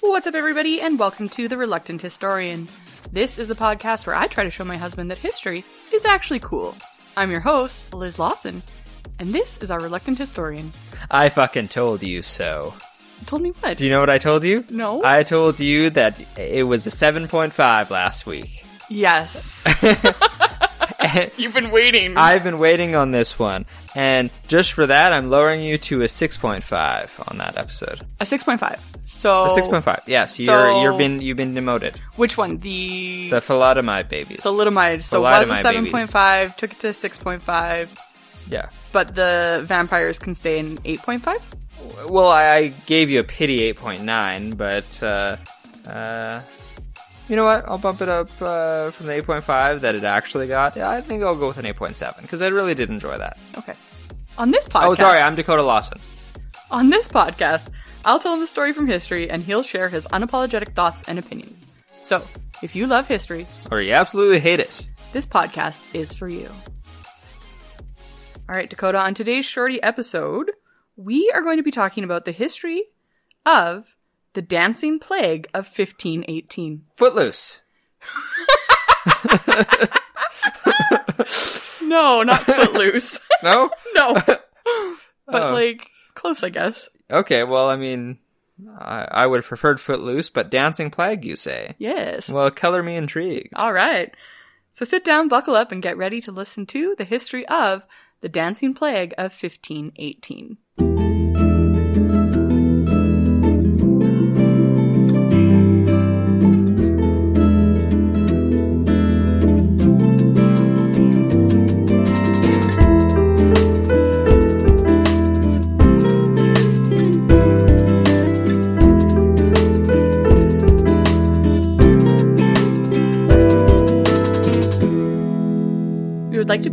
What's up, everybody, and welcome to The Reluctant Historian. This is the podcast where I try to show my husband that history is actually cool. I'm your host, Liz Lawson, and this is our Reluctant Historian. I fucking told you so. Told me what? Do you know what I told you? No. I told you that it was a 7.5 last week. yes. You've been waiting. I've been waiting on this one. And just for that, I'm lowering you to a 6.5 on that episode. a 6.5. So. A 6.5. Yes, you're you're been you've been demoted. Which one? The. The thalidomide babies. thalidomide. So was a 7.5, took it to 6.5, yeah. but the vampires can stay in 8.5? Well, I, I gave you a pity 8.9, but uh, uh, you know what? I'll bump it up uh, from the 8.5 that it actually got. Yeah, I think I'll go with an 8.7 because I really did enjoy that. Okay. On this podcast. Oh, sorry, I'm Dakota Lawson. On this podcast, I'll tell him a story from history and he'll share his unapologetic thoughts and opinions. So, if you love history, Or you absolutely hate it. this podcast is for you. All right, Dakota, on today's shorty episode, we are going to be talking about the history of the dancing plague of 1518. Footloose. No, not footloose. No? no. But Oh. like close, I guess. okay, well, I mean, I, I would have preferred Footloose, but Dancing Plague, you say? Yes. Well, color me intrigued. All right. So sit down, buckle up, and get ready to listen to the history of the dancing plague of 1518.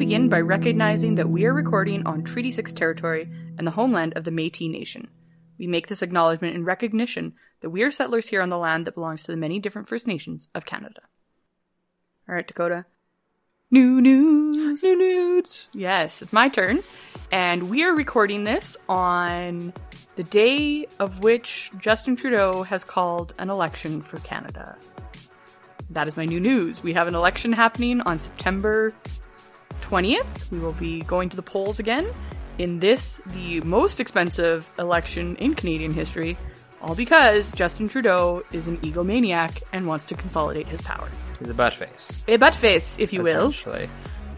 Begin by recognizing that we are recording on Treaty 6 territory and the homeland of the Metis Nation. We make this acknowledgement in recognition that we are settlers here on the land that belongs to the many different First Nations of Canada. All right, Dakota. New news. New nudes. Yes, it's my turn. And we are recording this on the day of which Justin Trudeau has called an election for Canada. That is my new news. We have an election happening on September 20th. We will be going to the polls again in this, the most expensive election in Canadian history, all because Justin Trudeau is an egomaniac and wants to consolidate his power. He's a butt face. A butt face, if you will. Essentially.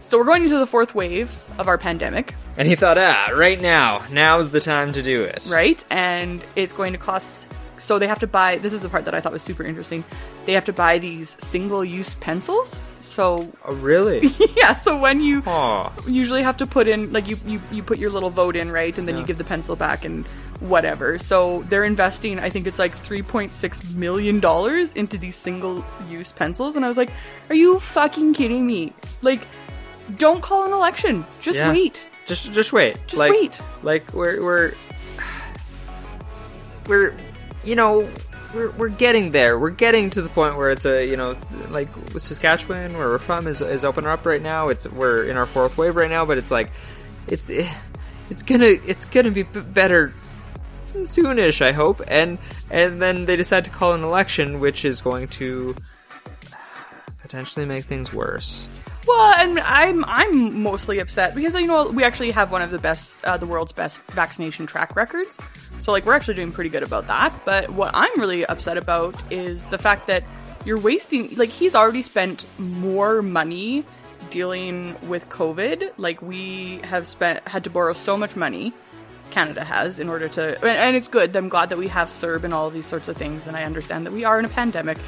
So we're going into the fourth wave of our pandemic. And he thought, ah, right now, now's the time to do it. right? And it's going to cost. So they have to buy. This is the part that I thought was super interesting. They have to buy these single-use pencils. So Oh, really? yeah, so when you usually have to put in, like you you, you put your little vote in, right, and then you give the pencil back and whatever. So they're investing. I think it's like three point six million dollars into these single-use pencils, and I was like, are you fucking kidding me? Like, don't call an election. Just Yeah. wait. Just, just wait. Just like, wait. Like we're, we're, we're, you know, we're, we're getting there. We're getting to the point where it's a, you know, like Saskatchewan, where we're from, is is open up right now. It's we're in our fourth wave right now, but it's like, it's, eh, it's gonna, it's gonna be better soonish, I hope. And and then they decide to call an election, which is going to potentially make things worse. Well, and I'm I'm mostly upset because you know we actually have one of the best, uh, the world's best vaccination track records. So like we're actually doing pretty good about that. But what I'm really upset about is the fact that you're wasting. Like he's already spent more money dealing with COVID. Like we have spent had to borrow so much money. Canada has in order to, and, and it's good. I'm glad that we have CERB and all of these sorts of things, and I understand that we are in a pandemic.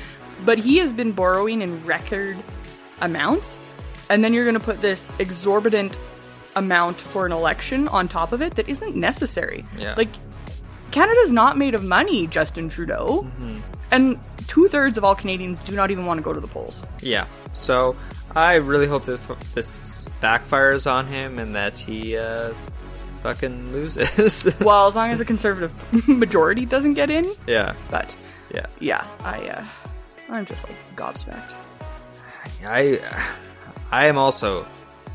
But he has been borrowing in record amounts, and then you're going to put this exorbitant amount for an election on top of it that isn't necessary. Yeah. Like, Canada's not made of money, Justin Trudeau. Hmm. And two thirds of all Canadians do not even want to go to the polls. Yeah. So I really hope that this backfires on him and that he uh, fucking loses. Well, as long as a conservative majority doesn't get in, yeah. but Yeah. yeah, I, uh, I'm just like gobsmacked. I I am also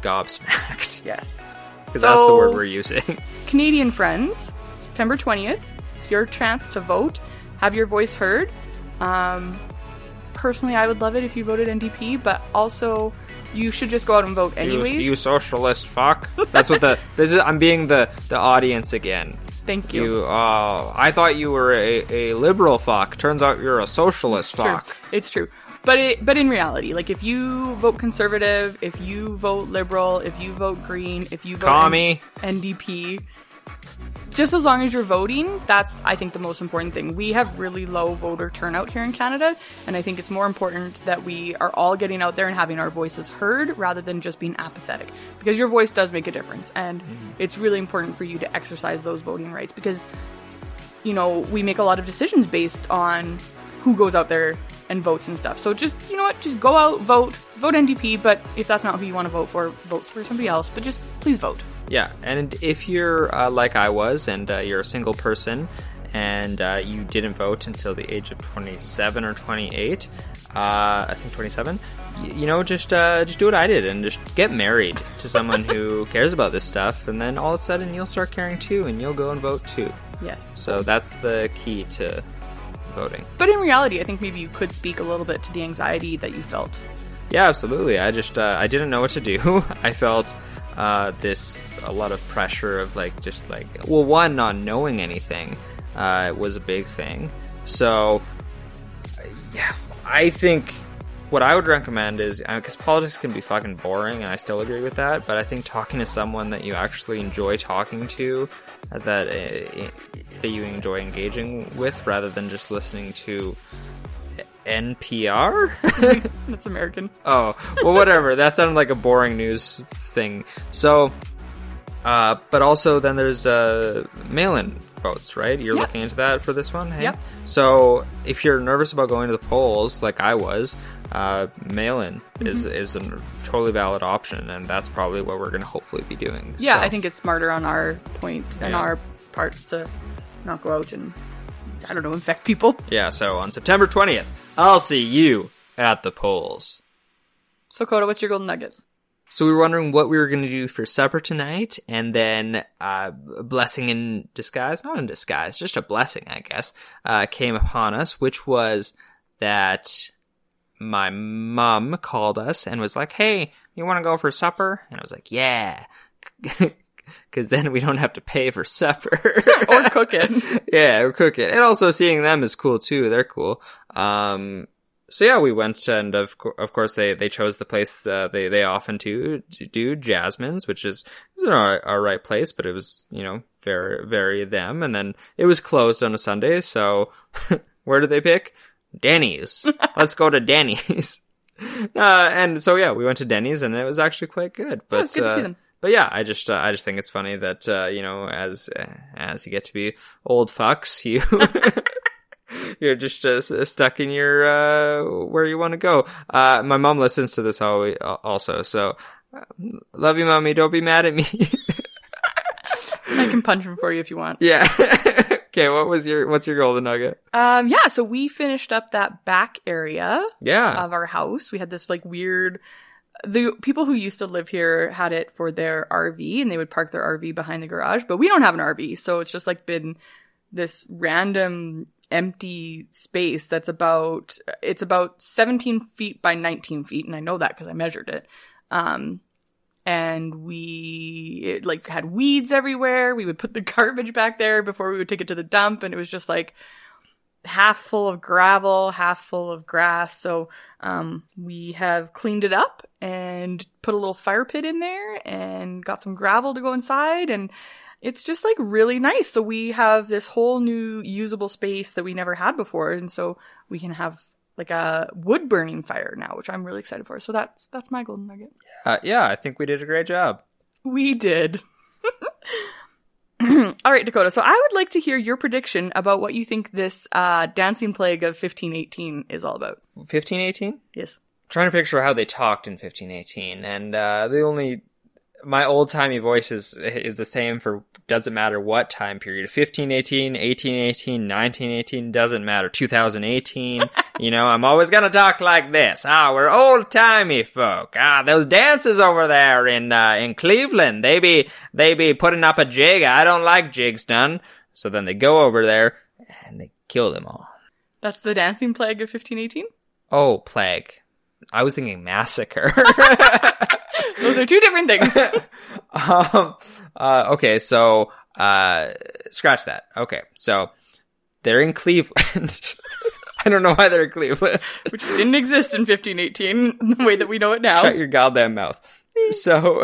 gobsmacked Yes. because that's the word we're using. Canadian friends, September 20th, it's your chance to vote. have your voice heard. Um, personally, I would love it if you voted NDP, but also you should just go out and vote anyways. You, you socialist fuck. That's what the this is. I'm being the the audience again. Thank you. You, uh, I thought you were a, a liberal fuck. Turns out you're a socialist True. fuck. It's true. But it, but in reality, like if you vote conservative, if you vote liberal, if you vote green, if you vote Commie. N- NDP, just as long as you're voting, that's I think the most important thing. We have really low voter turnout here in Canada, and I think it's more important that we are all getting out there and having our voices heard rather than just being apathetic. Because your voice does make a difference, and mm-hmm. it's really important for you to exercise those voting rights because you know, we make a lot of decisions based on who goes out there and votes and stuff. So just, you know what, just go out, vote, vote NDP, but if that's not who you want to vote for, vote for somebody else, but just please vote. Yeah, and if you're uh, like I was, and uh, you're a single person, and uh, you didn't vote until the age of 27 or 28, uh, I think 27. y- You know, just uh, just do what I did and just get married to someone who cares about this stuff, and then all of a sudden you'll start caring too, and you'll go and vote too. Yes. So that's the key to voting. But in reality, I think maybe you could speak a little bit to the anxiety that you felt. Yeah, absolutely. I just uh, I didn't know what to do. I felt uh, this a lot of pressure of like just like well, one not knowing anything uh, was a big thing. So yeah, I think what I would recommend is because politics can be fucking boring, and I still agree with that. But I think talking to someone that you actually enjoy talking to, uh, that uh, that you enjoy engaging with, rather than just listening to NPR. That's American. Oh, well, whatever. that sounded like a boring news thing. So, uh, but also then there's uh, mail-in votes, right? You're looking into that for this one, hey? Yep. So, if you're nervous about going to the polls, like I was, uh, mail-in is Mm-hmm. is a totally valid option, and that's probably what we're going to hopefully be doing. Yeah, So- I think it's smarter on our point and Yeah. our parts to not go out and, I don't know, infect people. Yeah. So on September 20th, I'll see you at the polls. So, Coda, what's your golden nugget? So we were wondering what we were going to do for supper tonight, and then uh, a blessing in disguise, not in disguise, just a blessing, I guess, uh, came upon us, which was that my mom called us and was like, "Hey, you want to go for supper?" And I was like, "Yeah." Because then we don't have to pay for supper Or cook it. yeah, or cook it. And also seeing them is cool too. They're cool. Um, so yeah, we went and of, co- of course they, they chose the place, uh, they, they often do, do Jasmine's, which is, is an all, all right place, but it was, you know, very, very them. And then it was closed on a Sunday. So where did they pick? Denny's. Let's go to Denny's. Uh, and so yeah, we went to Denny's and it was actually quite good. But, it's good to uh, see them. but yeah, I just uh, I just think it's funny that uh, you know as uh, as you get to be old fucks, you you're just uh, stuck in your uh, where you want to go. Uh, my mom listens to this always, also, so uh, love you, mommy. Don't be mad at me. I can punch him for you if you want. yeah. Okay. What was your what's your golden nugget? Um, yeah, so we finished up that back area Yeah. of our house. We had this like weird. The people who used to live here had it for their RV, and they would park their RV behind the garage. But we don't have an RV, so it's just like been this random empty space that's about it's about 17 feet by 19 feet, and I know that because I measured it. Um, and we it, like had weeds everywhere. We would put the garbage back there before we would take it to the dump, and it was just like half full of gravel, half full of grass. So um, we have cleaned it up and put a little fire pit in there and got some gravel to go inside and it's just like really nice. So we have this whole new usable space that we never had before and so we can have like a wood burning fire now, which I'm really excited for. So that's that's my golden nugget. Uh, yeah, I think we did a great job. We did. All right, Dakota. So I would like to hear your prediction about what you think this uh, dancing plague of 1518 is all about. Fifteen eighteen. Yes. trying to picture how they talked in 1518 and uh the only my old timey voice is is the same for doesn't matter what time period 1518 1818 1918 doesn't matter 2018 you know i'm always gonna talk like this. Ah we're old timey folk. Ah those dances over there in uh in cleveland they be they be putting up a jig. I don't like jigs done. So then they go over there and they kill them all. That's the dancing plague of 1518. Oh, plague. I was thinking massacre. Those are two different things. um, uh, okay, so uh, scratch that. Okay, so they're in Cleveland. I don't know why they're in Cleveland. Which didn't exist in 1518 the way that we know it now. Shut your goddamn mouth. So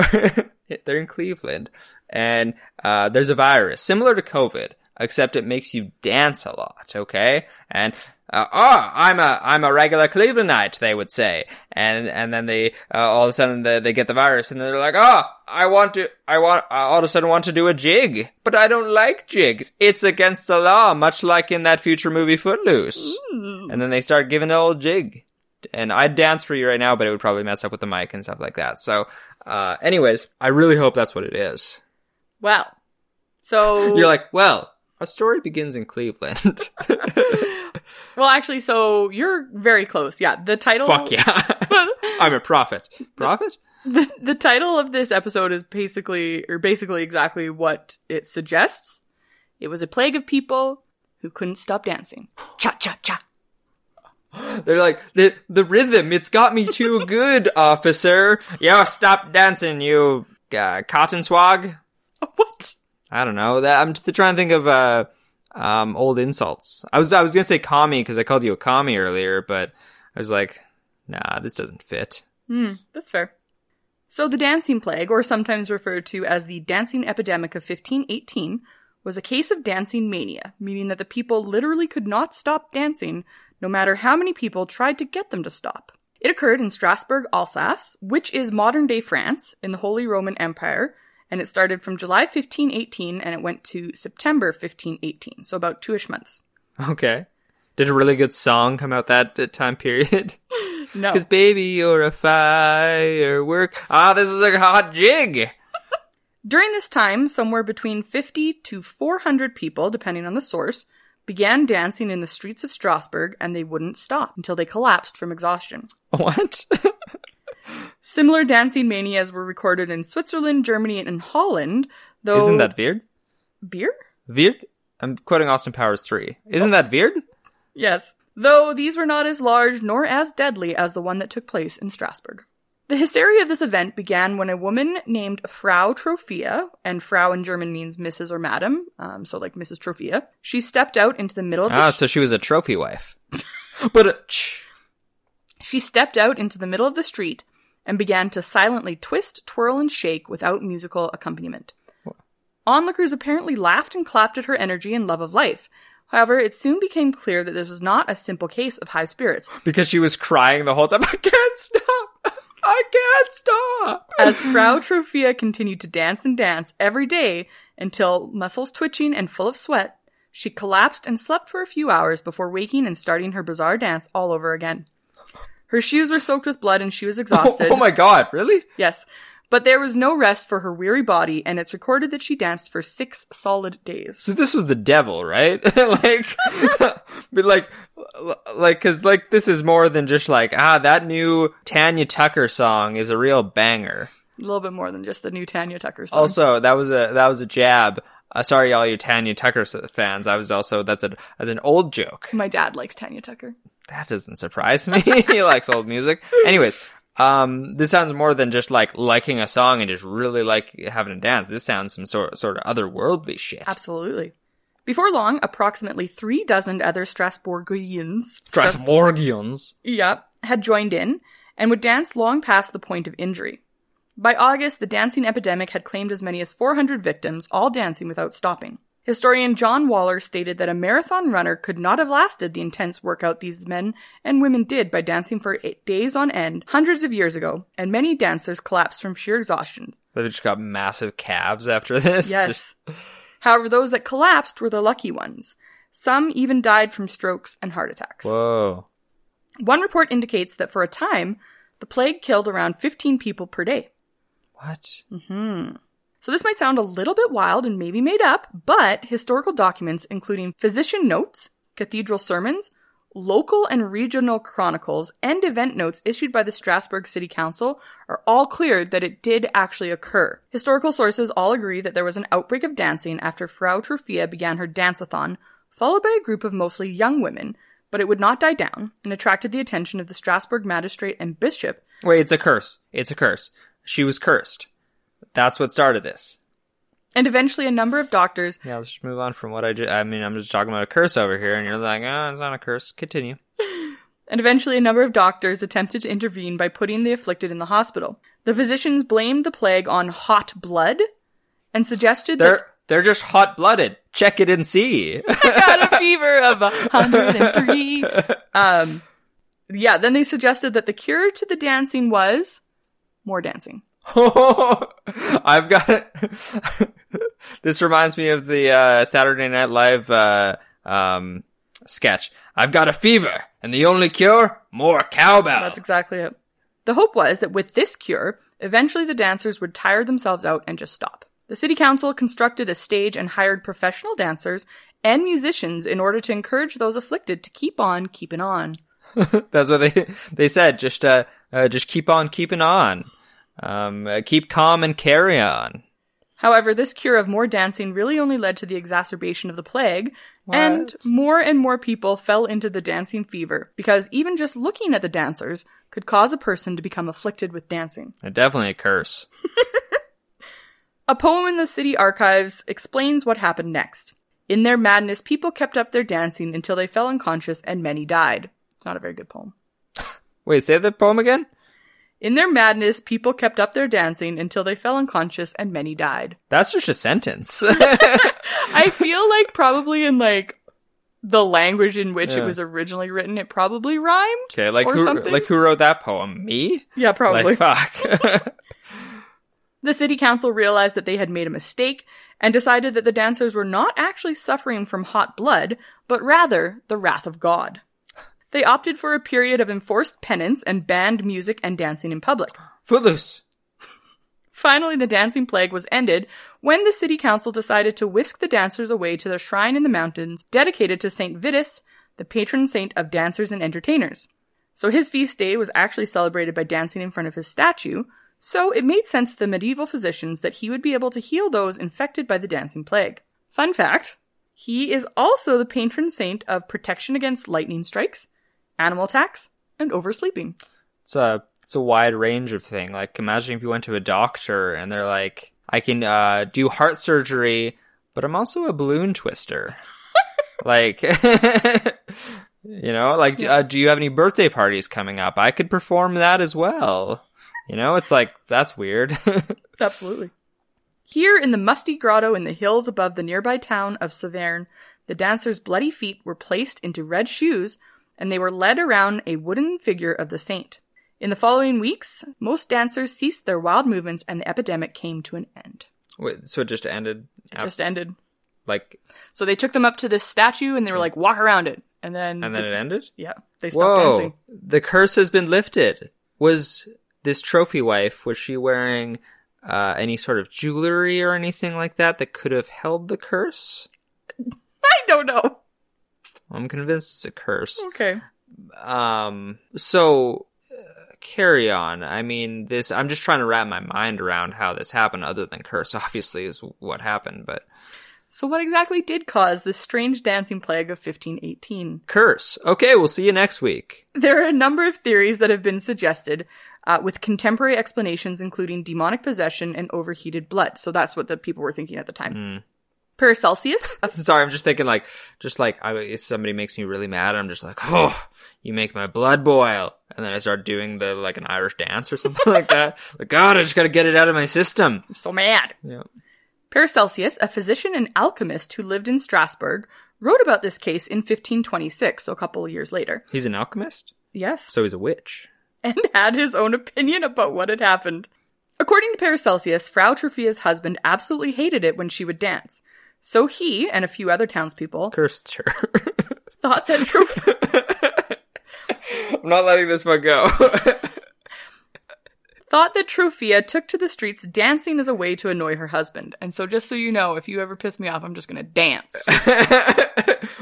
they're in Cleveland, and uh, there's a virus similar to COVID, except it makes you dance a lot. Okay, and uh, oh, I'm a I'm a regular Clevelandite, they would say, and and then they uh, all of a sudden they, they get the virus, and they're like, oh, I want to, I want, I all of a sudden want to do a jig, but I don't like jigs. It's against the law, much like in that future movie Footloose. And then they start giving the old jig, and I'd dance for you right now, but it would probably mess up with the mic and stuff like that. So, uh, anyways, I really hope that's what it is. Well, so You're like, well, our story begins in Cleveland. well, actually, so you're very close. Yeah, the title. Fuck yeah. I'm a prophet. Prophet? the, the title of this episode is basically, or basically exactly what it suggests. It was a plague of people who couldn't stop dancing. Cha cha cha. They're like, the, the rhythm, it's got me too good, officer. Yo, stop dancing, you, uh, cotton swag. What? I don't know. That I'm trying to think of, uh, um, old insults. I was, I was gonna say commie because I called you a commie earlier, but I was like, nah, this doesn't fit. Hmm, that's fair. So the dancing plague, or sometimes referred to as the dancing epidemic of 1518, was a case of dancing mania, meaning that the people literally could not stop dancing no matter how many people tried to get them to stop. It occurred in Strasbourg, Alsace, which is modern day France in the Holy Roman Empire, and it started from July 1518 and it went to September 1518, so about two ish months. Okay. Did a really good song come out that time period? No. Cause baby, you're a firework. Ah, this is a hot jig. During this time, somewhere between 50 to 400 people, depending on the source, began dancing in the streets of Strasbourg and they wouldn't stop until they collapsed from exhaustion. What? Similar dancing manias were recorded in Switzerland, Germany, and Holland, though. Isn't that weird? beer? Weird? I'm quoting Austin Powers 3. Isn't that weird? Yes. Though these were not as large nor as deadly as the one that took place in Strasbourg. The hysteria of this event began when a woman named Frau Trophia, and Frau in German means Mrs. or Madam, um, so like Mrs. Trophia, she stepped out into the middle of the Ah, so she was a trophy wife. but, uh, She stepped out into the middle of the street and began to silently twist, twirl, and shake without musical accompaniment. Onlookers apparently laughed and clapped at her energy and love of life. However, it soon became clear that this was not a simple case of high spirits. because she was crying the whole time. I can't stop. I can't stop. As Frau Trophia continued to dance and dance every day until, muscles twitching and full of sweat, she collapsed and slept for a few hours before waking and starting her bizarre dance all over again. Her shoes were soaked with blood and she was exhausted. Oh, my god, really? Yes. But there was no rest for her weary body, and it's recorded that she danced for six solid days. So this was the devil, right? like, but like, like, cause like this is more than just like, ah, that new Tanya Tucker song is a real banger. A little bit more than just the new Tanya Tucker song. Also, that was a, that was a jab. Uh, sorry, all you Tanya Tucker fans. I was also, that's a, that's an old joke. My dad likes Tanya Tucker. That doesn't surprise me. he likes old music. Anyways, um, this sounds more than just like liking a song and just really like having a dance. This sounds some sort sort of otherworldly shit. Absolutely. Before long, approximately three dozen other Strasbourgians Strasbourgians. yeah, had joined in and would dance long past the point of injury. By August, the dancing epidemic had claimed as many as 400 victims, all dancing without stopping. Historian John Waller stated that a marathon runner could not have lasted the intense workout these men and women did by dancing for eight days on end hundreds of years ago, and many dancers collapsed from sheer exhaustion. They just got massive calves after this. Yes. However, those that collapsed were the lucky ones. Some even died from strokes and heart attacks. Whoa. One report indicates that for a time, the plague killed around 15 people per day. What? Mm-hmm. So this might sound a little bit wild and maybe made up, but historical documents, including physician notes, cathedral sermons, local and regional chronicles, and event notes issued by the Strasbourg City Council are all clear that it did actually occur. Historical sources all agree that there was an outbreak of dancing after Frau Trophia began her dance-a-thon, followed by a group of mostly young women, but it would not die down and attracted the attention of the Strasbourg magistrate and bishop. Wait, it's a curse. It's a curse. She was cursed. That's what started this. And eventually, a number of doctors Yeah, let's just move on from what I just. I mean, I'm just talking about a curse over here, and you're like, oh, it's not a curse. Continue. and eventually a number of doctors attempted to intervene by putting the afflicted in the hospital. The physicians blamed the plague on hot blood and suggested that They're they're just hot blooded. Check it and see. I got a fever of 103. Um, yeah, then they suggested that the cure to the dancing was more dancing. I've got. it. this reminds me of the uh, Saturday Night Live uh, um, sketch. I've got a fever, and the only cure, more cowbell. That's exactly it. The hope was that with this cure, eventually the dancers would tire themselves out and just stop. The city council constructed a stage and hired professional dancers and musicians in order to encourage those afflicted to keep on keeping on. That's what they they said. Just uh, uh just keep on keeping on. Um, uh, keep calm and carry on. However, this cure of more dancing really only led to the exacerbation of the plague, and more and more people fell into the dancing fever because even just looking at the dancers could cause a person to become afflicted with dancing. Uh, Definitely a curse. A poem in the city archives explains what happened next. In their madness, people kept up their dancing until they fell unconscious and many died. It's not a very good poem. Wait, say the poem again. In their madness, people kept up their dancing until they fell unconscious and many died. That's just a sentence. I feel like probably in like the language in which it was originally written, it probably rhymed. okay, like who something. like who wrote that poem? Me? yeah, probably. Like fuck. The city council realized that they had made a mistake and decided that the dancers were not actually suffering from hot blood, but rather the wrath of God. They opted for a period of enforced penance and banned music and dancing in public. Footloose. Finally, the dancing plague was ended when the city council decided to whisk the dancers away to their shrine in the mountains dedicated to Saint Vitus, the patron saint of dancers and entertainers. So his feast day was actually celebrated by dancing in front of his statue, so it made sense to the medieval physicians that he would be able to heal those infected by the dancing plague. Fun fact, he is also the patron saint of protection against lightning strikes, animal attacks, and oversleeping. It's a it's a wide range of thing. Like imagine if you went to a doctor and they're like, I can uh, do heart surgery, but I'm also a balloon twister. like, you know, like uh, do you have any birthday parties coming up? I could perform that as well. You know, it's like that's weird. Absolutely. Here in the musty grotto in the hills above the nearby town of Saverne, the dancers' bloody feet were placed into red shoes and they were led around a wooden figure of the saint. In the following weeks, most dancers ceased their wild movements and the epidemic came to an end. Wait, so it just ended. It just ended. like, So they took them up to this statue and they were like, walk around it. And then, and then it ended. yeah, they stopped Whoa! dancing. The curse has been lifted. Was this trophy wife was she wearing uh, any sort of jewelry or anything like that that could have held the curse? I don't know. I'm convinced it's a curse. Okay. Um, so uh, carry on. I mean, this. I'm just trying to wrap my mind around how this happened. Other than curse, obviously, is what happened. But So what exactly did cause this strange dancing plague of 1518? curse. Okay, we'll see you next week. There are a number of theories that have been suggested, uh, with contemporary explanations including demonic possession and overheated blood. So that's what the people were thinking at the time. Paracelsus, I'm sorry. I'm just thinking like, just like I, if somebody makes me really mad, I'm just like, oh, you make my blood boil, and then I start doing the like an Irish dance or something like that. Like, God, I just got to get it out of my system. so mad. Yeah. Paracelsus, a physician and alchemist who lived in Strasbourg, wrote about this case in 1526, so a couple of years later. He's an alchemist, Yes. so he's a witch. and had his own opinion about what had happened. According to Paracelsus, Frau Trufia's husband absolutely hated it when she would dance. So he and a few other townspeople Cursed her. thought that Truf- I'm not letting this one go. thought that Trufia took to the streets dancing as a way to annoy her husband. And so just so you know, if you ever piss me off, I'm just gonna dance.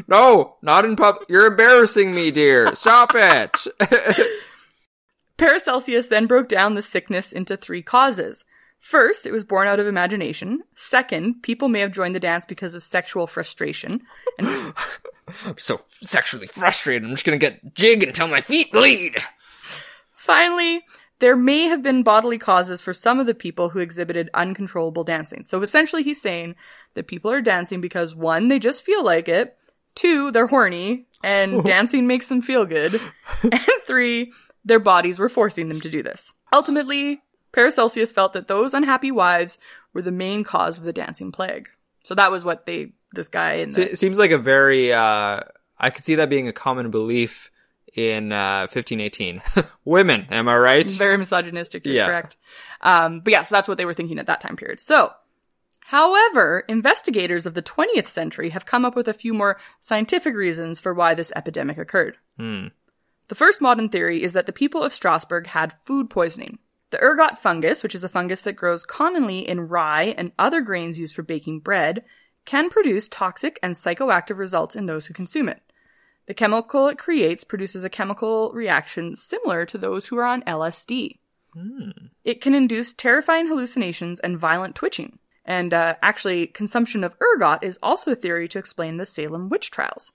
no, not in public. You're embarrassing me, dear. Stop it. Paracelsus then broke down the sickness into three causes. First, it was born out of imagination. Second, people may have joined the dance because of sexual frustration. And I'm so sexually frustrated. I'm just gonna get jig until my feet bleed. finally, there may have been bodily causes for some of the people who exhibited uncontrollable dancing. So essentially, he's saying that people are dancing because one, they just feel like it. Two, they're horny and dancing makes them feel good. and three, their bodies were forcing them to do this. Ultimately, Paracelsus felt that those unhappy wives were the main cause of the dancing plague. So that was what they, this guy in the, it seems like a very. Uh, I could see that being a common belief in uh, 1518. Women, am I right? very misogynistic, you're Yeah. correct. Um, but yeah, so that's what they were thinking at that time period. So, however, investigators of the 20th century have come up with a few more scientific reasons for why this epidemic occurred. Hmm. The first modern theory is that the people of Strasbourg had food poisoning. The ergot fungus, which is a fungus that grows commonly in rye and other grains used for baking bread, can produce toxic and psychoactive results in those who consume it. The chemical it creates produces a chemical reaction similar to those who are on LSD. It can induce terrifying hallucinations and violent twitching. And uh, actually, consumption of ergot is also a theory to explain the Salem witch trials.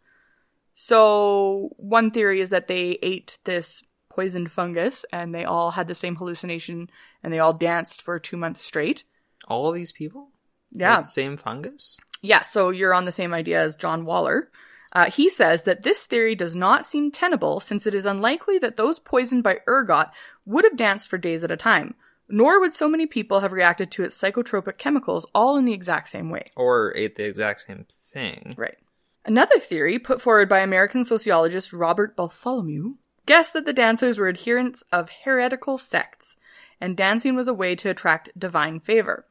So, one theory is that they ate this poisoned fungus and they all had the same hallucination and they all danced for two months straight. All these people? Yeah. Same fungus? Yeah, so you're on the same idea as John Waller. Uh, he says that this theory does not seem tenable since it is unlikely that those poisoned by ergot would have danced for days at a time, nor would so many people have reacted to its psychotropic chemicals all in the exact same way. Or ate the exact same thing? Right. Another theory put forward by American sociologist Robert Bartholomew guessed that the dancers were adherents of heretical sects, and dancing was a way to attract divine favor.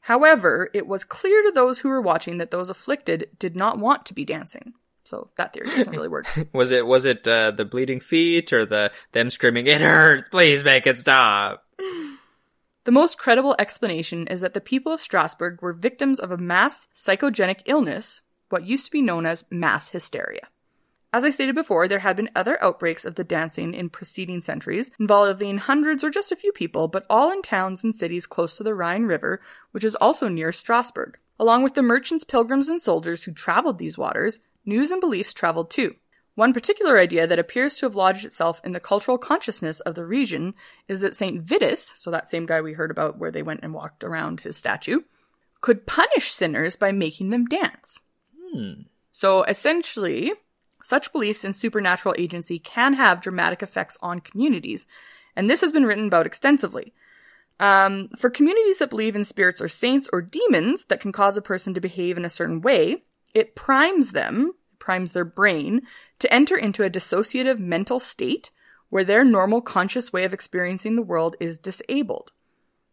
However, it was clear to those who were watching that those afflicted did not want to be dancing. So that theory doesn't really work. Was it was it uh, the bleeding feet or the them screaming it hurts? Please make it stop. The most credible explanation is that the people of Strasbourg were victims of a mass psychogenic illness, what used to be known as mass hysteria. As I stated before, there had been other outbreaks of the dancing in preceding centuries, involving hundreds or just a few people, but all in towns and cities close to the Rhine River, which is also near Strasbourg. Along with the merchants, pilgrims, and soldiers who traveled these waters, news and beliefs traveled too. One particular idea that appears to have lodged itself in the cultural consciousness of the region is that St. Vitus, so that same guy we heard about where they went and walked around his statue, could punish sinners by making them dance. Hmm. So essentially, such beliefs in supernatural agency can have dramatic effects on communities, and this has been written about extensively. Um, for communities that believe in spirits or saints or demons that can cause a person to behave in a certain way, it primes them, primes their brain, to enter into a dissociative mental state where their normal conscious way of experiencing the world is disabled.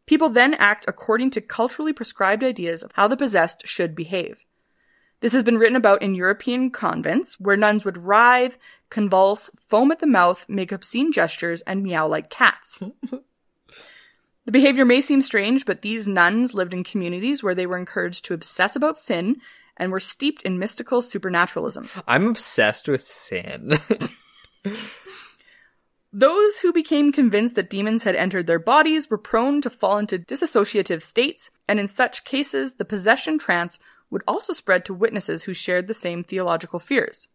People then act according to culturally prescribed ideas of how the possessed should behave. This has been written about in European convents, where nuns would writhe, convulse, foam at the mouth, make obscene gestures, and meow like cats. the behavior may seem strange, but these nuns lived in communities where they were encouraged to obsess about sin and were steeped in mystical supernaturalism. I'm obsessed with sin. Those who became convinced that demons had entered their bodies were prone to fall into dissociative states, and in such cases, the possession trance would also spread to witnesses who shared the same theological fears.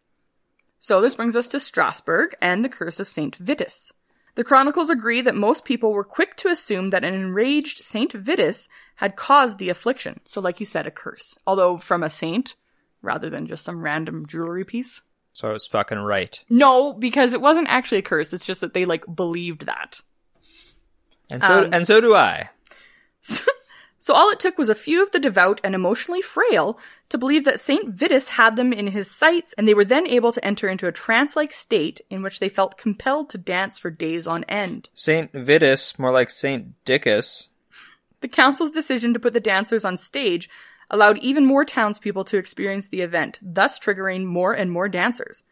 So this brings us to Strasbourg and the curse of Saint Vitus. The chronicles agree that most people were quick to assume that an enraged Saint Vitus had caused the affliction. So like you said, a curse. Although from a saint, rather than just some random jewelry piece. so I was fucking right. No, because it wasn't actually a curse. It's just that they like believed that. And so Um, and so do I. So all it took was a few of the devout and emotionally frail to believe that Saint Vitus had them in his sights, and they were then able to enter into a trance-like state in which they felt compelled to dance for days on end. Saint Vitus, more like Saint Dickus. The council's decision to put the dancers on stage allowed even more townspeople to experience the event, thus triggering more and more dancers.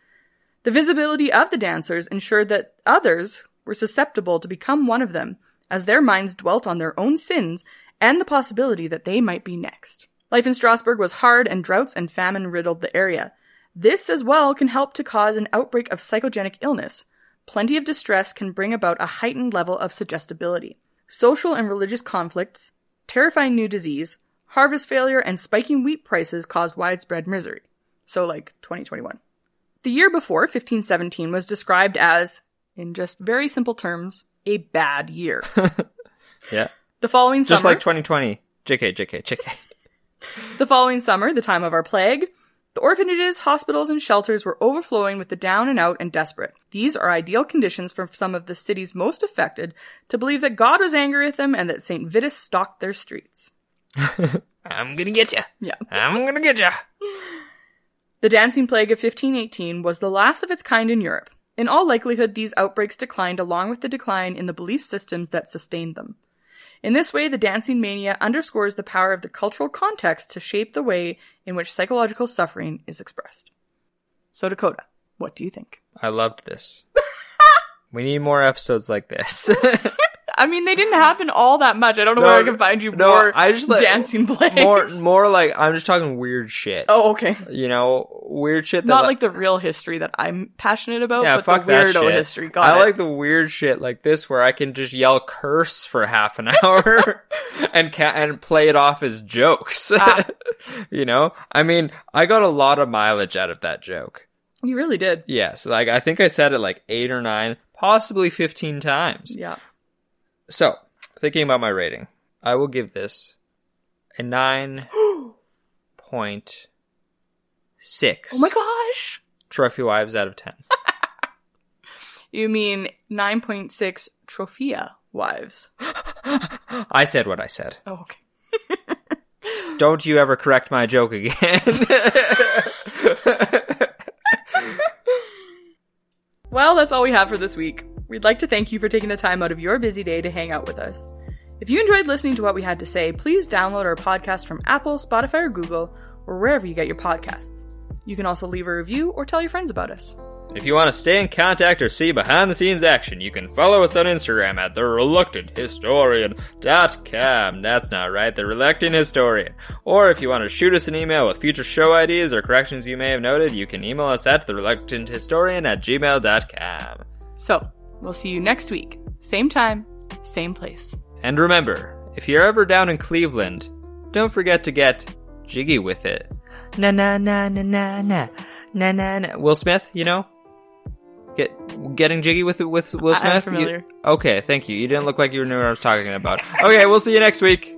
The visibility of the dancers ensured that others were susceptible to become one of them, as their minds dwelt on their own sins and the possibility that they might be next. Life in Strasbourg was hard and droughts and famine riddled the area. This as well can help to cause an outbreak of psychogenic illness. Plenty of distress can bring about a heightened level of suggestibility. Social and religious conflicts terrifying new disease, harvest failure, and spiking wheat prices caused widespread misery. So, like 2021. The year before, 1517, was described as, in just very simple terms, a bad year. Yeah. The following Just summer, like 2020. JK, JK, JK. the following summer, the time of our plague, the orphanages, hospitals, and shelters were overflowing with the down and out and desperate. These are ideal conditions for some of the cities most affected to believe that God was angry with them and that St. Vitus stalked their streets. I'm gonna get you. Yeah. I'm gonna get you. The dancing plague of 1518 was the last of its kind in Europe. In all likelihood, these outbreaks declined along with the decline in the belief systems that sustained them. In this way, the dancing mania underscores the power of the cultural context to shape the way in which psychological suffering is expressed. So, Dakota, what do you think? I loved this. we need more episodes like this. I mean, they didn't happen all that much. I don't know No, where I can find you no, more I just like- dancing plays. more, more like I'm just talking weird shit. oh, okay. You know, weird shit. That Not li- like the real history that I'm passionate about, yeah, but fuck the that weirdo shit. history. Got I it. like the weird shit like this where I can just yell curse for half an hour and ca- and play it off as jokes. Ah. you know, I mean, I got a lot of mileage out of that joke. you really did. Yes, like I think I said it like eight or nine, possibly fifteen times. Yeah. So, thinking about my rating, I will give this a nine point six. Oh my gosh. Trophy wives out of ten. You mean 9.6 Trophia wives. I said what I said. Oh, okay. Don't you ever correct my joke again. Well, that's all we have for this week. We'd like to thank you for taking the time out of your busy day to hang out with us. If you enjoyed listening to what we had to say, please download our podcast from Apple, Spotify, or Google, or wherever you get your podcasts. You can also leave a review or tell your friends about us. if you want to stay in contact or see behind the scenes action, you can follow us on Instagram at the reluctant historian.com. That's not right, the reluctant historian. Or if you want to shoot us an email with future show ideas or corrections you may have noted, you can email us at the reluctant historian at gmail.com. So, we'll see you next week. Same time, same place. And remember, if you're ever down in Cleveland, don't forget to get jiggy with it. Na na na na na na na na na. Will Smith, you know, get getting jiggy with it with Will Smith. I'm You- okay, thank you. You didn't look like you knew what I was talking about. Okay, we'll see you next week.